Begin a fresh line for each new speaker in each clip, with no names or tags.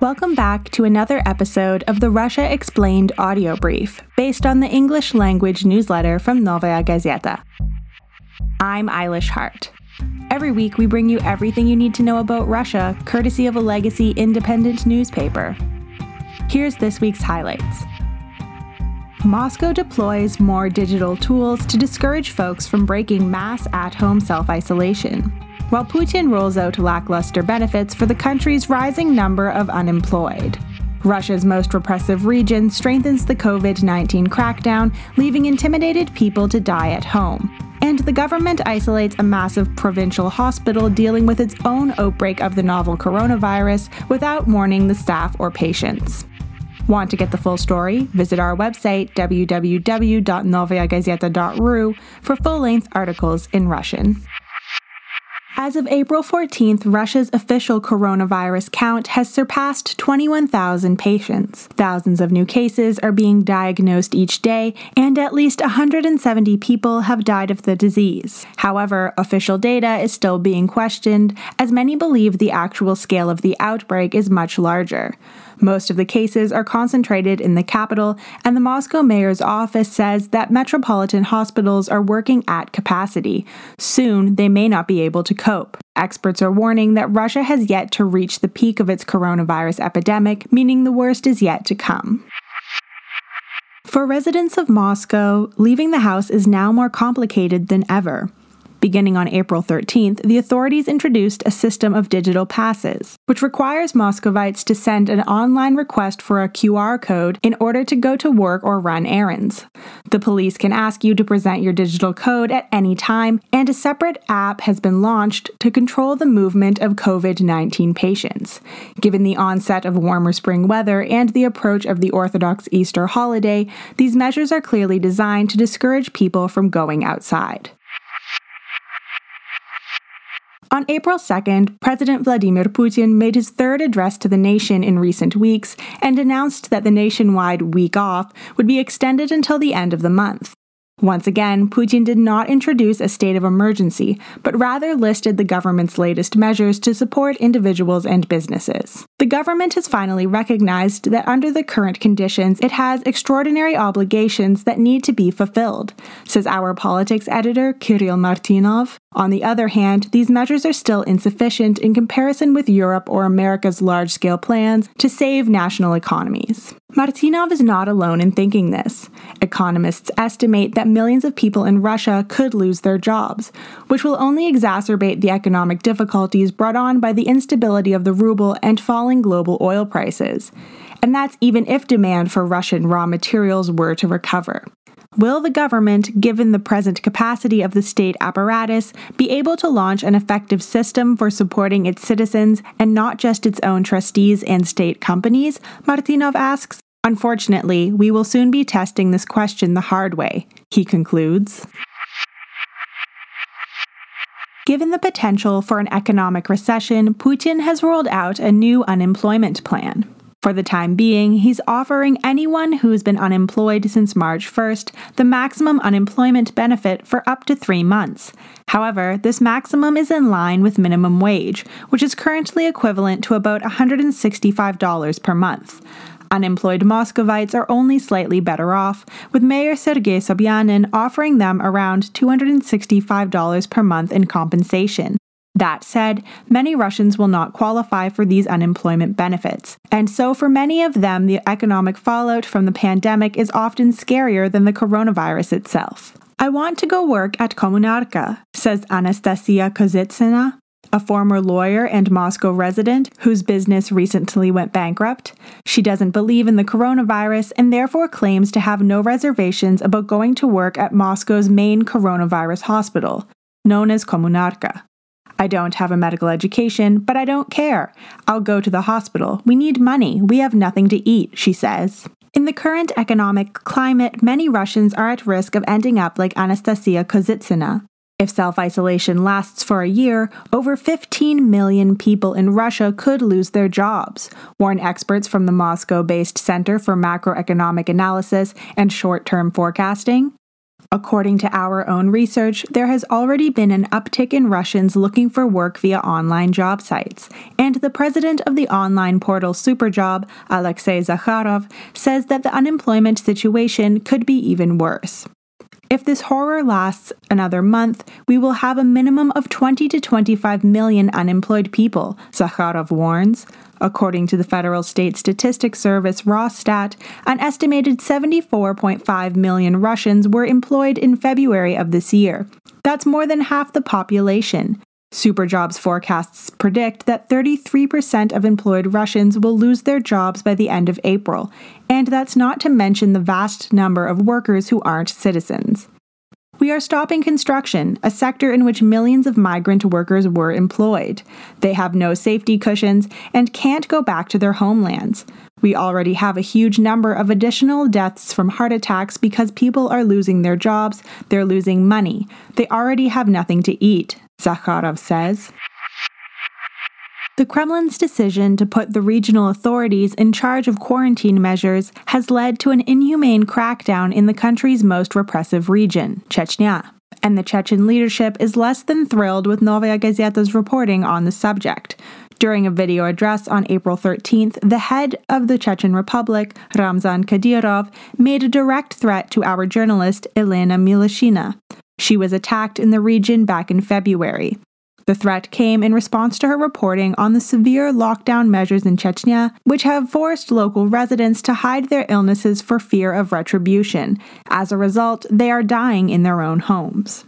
Welcome back to another episode of the Russia Explained audio brief, based on the English language newsletter from Novaya Gazeta. I'm Eilish Hart. Every week, we bring you everything you need to know about Russia, courtesy of a legacy independent newspaper. Here's this week's highlights. Moscow deploys more digital tools to discourage folks from breaking mass at home self isolation while Putin rolls out lackluster benefits for the country's rising number of unemployed. Russia's most repressive region strengthens the COVID 19 crackdown, leaving intimidated people to die at home. And the government isolates a massive provincial hospital dealing with its own outbreak of the novel coronavirus without warning the staff or patients. Want to get the full story? Visit our website www.novayagazeta.ru for full length articles in Russian. As of April 14th, Russia's official coronavirus count has surpassed 21,000 patients. Thousands of new cases are being diagnosed each day, and at least 170 people have died of the disease. However, official data is still being questioned, as many believe the actual scale of the outbreak is much larger. Most of the cases are concentrated in the capital, and the Moscow mayor's office says that metropolitan hospitals are working at capacity. Soon, they may not be able to cope. Experts are warning that Russia has yet to reach the peak of its coronavirus epidemic, meaning the worst is yet to come. For residents of Moscow, leaving the house is now more complicated than ever. Beginning on April 13th, the authorities introduced a system of digital passes, which requires Muscovites to send an online request for a QR code in order to go to work or run errands. The police can ask you to present your digital code at any time, and a separate app has been launched to control the movement of COVID 19 patients. Given the onset of warmer spring weather and the approach of the Orthodox Easter holiday, these measures are clearly designed to discourage people from going outside. On April 2nd, President Vladimir Putin made his third address to the nation in recent weeks and announced that the nationwide week off would be extended until the end of the month. Once again, Putin did not introduce a state of emergency, but rather listed the government's latest measures to support individuals and businesses. The government has finally recognized that under the current conditions, it has extraordinary obligations that need to be fulfilled, says our politics editor Kirill Martynov. On the other hand, these measures are still insufficient in comparison with Europe or America's large scale plans to save national economies. Martynov is not alone in thinking this. Economists estimate that millions of people in Russia could lose their jobs, which will only exacerbate the economic difficulties brought on by the instability of the ruble and falling global oil prices. And that's even if demand for Russian raw materials were to recover. Will the government, given the present capacity of the state apparatus, be able to launch an effective system for supporting its citizens and not just its own trustees and state companies? Martynov asks. Unfortunately, we will soon be testing this question the hard way, he concludes. Given the potential for an economic recession, Putin has rolled out a new unemployment plan. For the time being, he's offering anyone who's been unemployed since March 1st the maximum unemployment benefit for up to three months. However, this maximum is in line with minimum wage, which is currently equivalent to about $165 per month. Unemployed Muscovites are only slightly better off, with Mayor Sergei Sobyanin offering them around $265 per month in compensation. That said, many Russians will not qualify for these unemployment benefits. And so, for many of them, the economic fallout from the pandemic is often scarier than the coronavirus itself. I want to go work at Kommunarka, says Anastasia Kozitsina, a former lawyer and Moscow resident whose business recently went bankrupt. She doesn't believe in the coronavirus and therefore claims to have no reservations about going to work at Moscow's main coronavirus hospital, known as Kommunarka. I don't have a medical education, but I don't care. I'll go to the hospital. We need money. We have nothing to eat, she says. In the current economic climate, many Russians are at risk of ending up like Anastasia Kozitsina. If self isolation lasts for a year, over 15 million people in Russia could lose their jobs, warn experts from the Moscow based Center for Macroeconomic Analysis and Short Term Forecasting. According to our own research, there has already been an uptick in Russians looking for work via online job sites, and the president of the online portal Superjob, Alexei Zakharov, says that the unemployment situation could be even worse. If this horror lasts another month, we will have a minimum of 20 to 25 million unemployed people, Zakharov warns. According to the Federal State Statistics Service Rosstat, an estimated 74.5 million Russians were employed in February of this year. That's more than half the population. Superjobs forecasts predict that 33% of employed Russians will lose their jobs by the end of April, and that's not to mention the vast number of workers who aren't citizens. We are stopping construction, a sector in which millions of migrant workers were employed. They have no safety cushions and can't go back to their homelands. We already have a huge number of additional deaths from heart attacks because people are losing their jobs, they're losing money. They already have nothing to eat, Zakharov says. The Kremlin's decision to put the regional authorities in charge of quarantine measures has led to an inhumane crackdown in the country's most repressive region, Chechnya. And the Chechen leadership is less than thrilled with Novaya Gazeta's reporting on the subject. During a video address on April 13th, the head of the Chechen Republic, Ramzan Kadyrov, made a direct threat to our journalist, Elena Milashina. She was attacked in the region back in February. The threat came in response to her reporting on the severe lockdown measures in Chechnya, which have forced local residents to hide their illnesses for fear of retribution. As a result, they are dying in their own homes.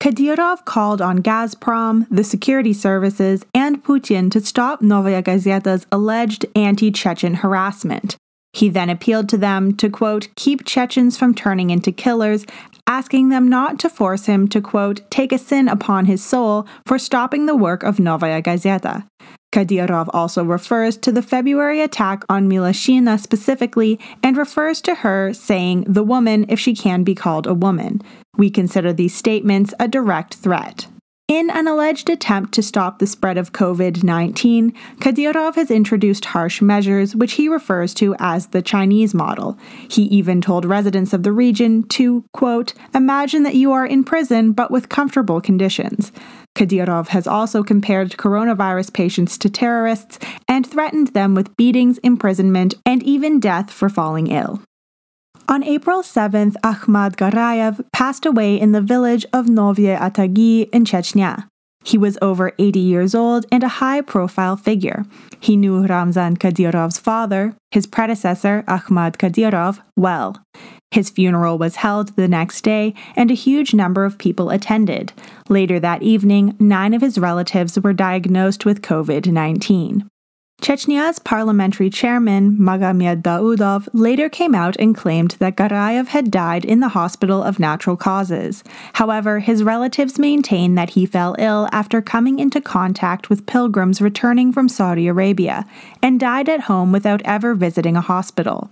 Kadyrov called on Gazprom, the security services, and Putin to stop Novaya Gazeta's alleged anti Chechen harassment. He then appealed to them to, quote, keep Chechens from turning into killers, asking them not to force him to, quote, take a sin upon his soul for stopping the work of Novaya Gazeta. Kadyrov also refers to the February attack on Milashina specifically and refers to her saying the woman if she can be called a woman. We consider these statements a direct threat. In an alleged attempt to stop the spread of COVID 19, Kadyrov has introduced harsh measures, which he refers to as the Chinese model. He even told residents of the region to, quote, imagine that you are in prison but with comfortable conditions. Kadyrov has also compared coronavirus patients to terrorists and threatened them with beatings, imprisonment, and even death for falling ill. On April 7th, Ahmad Garayev passed away in the village of Novye Atagi in Chechnya. He was over 80 years old and a high profile figure. He knew Ramzan Kadyrov's father, his predecessor, Ahmad Kadyrov, well. His funeral was held the next day, and a huge number of people attended. Later that evening, nine of his relatives were diagnosed with COVID 19. Chechnya's parliamentary chairman, Magomed Daudov, later came out and claimed that Garayev had died in the hospital of natural causes. However, his relatives maintain that he fell ill after coming into contact with pilgrims returning from Saudi Arabia and died at home without ever visiting a hospital.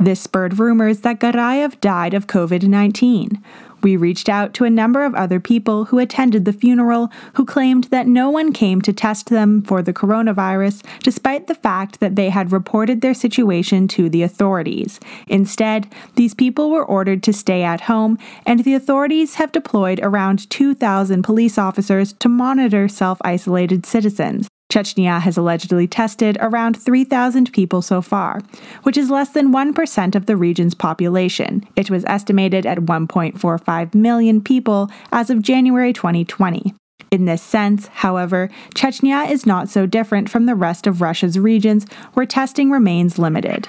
This spurred rumors that Garayev died of COVID 19. We reached out to a number of other people who attended the funeral who claimed that no one came to test them for the coronavirus, despite the fact that they had reported their situation to the authorities. Instead, these people were ordered to stay at home, and the authorities have deployed around 2,000 police officers to monitor self isolated citizens. Chechnya has allegedly tested around 3,000 people so far, which is less than 1% of the region's population. It was estimated at 1.45 million people as of January 2020. In this sense, however, Chechnya is not so different from the rest of Russia's regions where testing remains limited.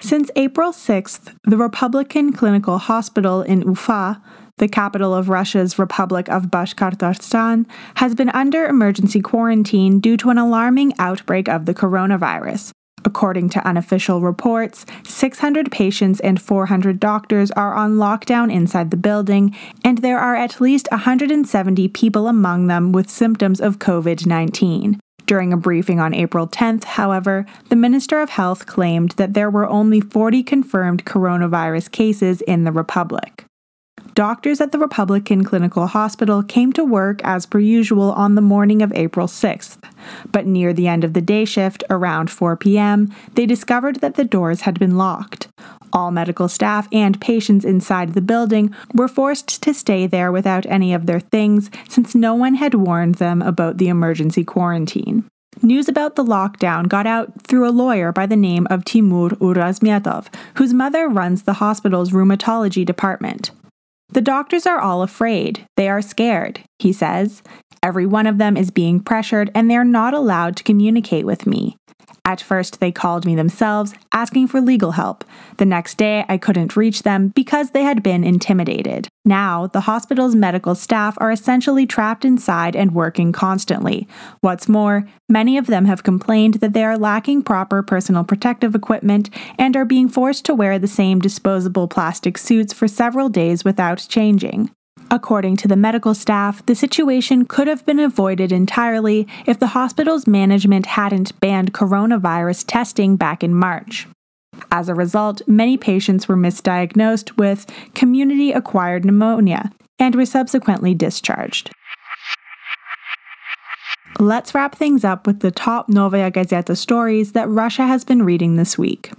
Since April 6th, the Republican Clinical Hospital in Ufa the capital of Russia's Republic of Bashkortostan, has been under emergency quarantine due to an alarming outbreak of the coronavirus. According to unofficial reports, 600 patients and 400 doctors are on lockdown inside the building, and there are at least 170 people among them with symptoms of COVID 19. During a briefing on April 10th, however, the Minister of Health claimed that there were only 40 confirmed coronavirus cases in the Republic. Doctors at the Republican Clinical Hospital came to work as per usual on the morning of April 6th. but near the end of the day shift, around 4 p.m., they discovered that the doors had been locked. All medical staff and patients inside the building were forced to stay there without any of their things since no one had warned them about the emergency quarantine. News about the lockdown got out through a lawyer by the name of Timur Urazmetov, whose mother runs the hospital's rheumatology department. The doctors are all afraid. They are scared, he says. Every one of them is being pressured and they're not allowed to communicate with me. At first, they called me themselves, asking for legal help. The next day, I couldn't reach them because they had been intimidated. Now, the hospital's medical staff are essentially trapped inside and working constantly. What's more, many of them have complained that they are lacking proper personal protective equipment and are being forced to wear the same disposable plastic suits for several days without changing. According to the medical staff, the situation could have been avoided entirely if the hospital's management hadn't banned coronavirus testing back in March. As a result, many patients were misdiagnosed with community acquired pneumonia and were subsequently discharged. Let's wrap things up with the top Novaya Gazeta stories that Russia has been reading this week.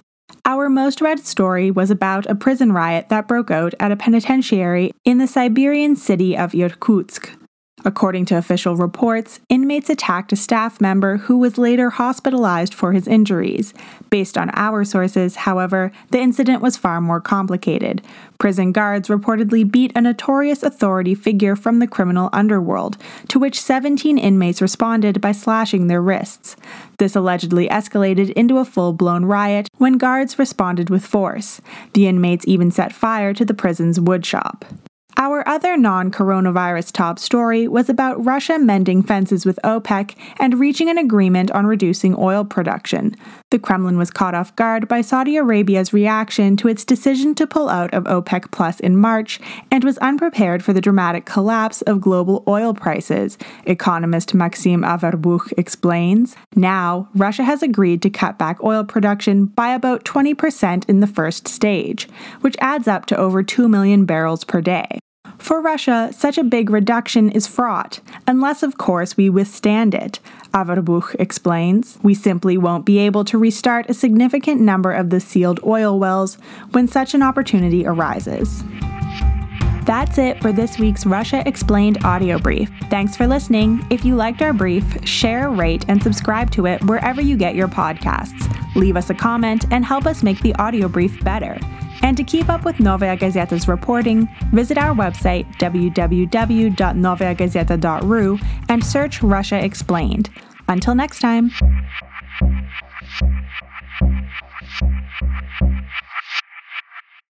Our most read story was about a prison riot that broke out at a penitentiary in the Siberian city of Irkutsk. According to official reports, inmates attacked a staff member who was later hospitalized for his injuries. Based on our sources, however, the incident was far more complicated. Prison guards reportedly beat a notorious authority figure from the criminal underworld, to which 17 inmates responded by slashing their wrists. This allegedly escalated into a full blown riot when guards responded with force. The inmates even set fire to the prison's woodshop. Our other non coronavirus top story was about Russia mending fences with OPEC and reaching an agreement on reducing oil production. The Kremlin was caught off guard by Saudi Arabia's reaction to its decision to pull out of OPEC Plus in March and was unprepared for the dramatic collapse of global oil prices, economist Maxim Averbuch explains. Now, Russia has agreed to cut back oil production by about 20% in the first stage, which adds up to over 2 million barrels per day. For Russia, such a big reduction is fraught, unless, of course, we withstand it. Averbuch explains, we simply won't be able to restart a significant number of the sealed oil wells when such an opportunity arises. That's it for this week's Russia Explained audio brief. Thanks for listening. If you liked our brief, share, rate, and subscribe to it wherever you get your podcasts. Leave us a comment and help us make the audio brief better. And to keep up with Novaya Gazeta's reporting, visit our website www.novayagazeta.ru and search Russia Explained. Until next time.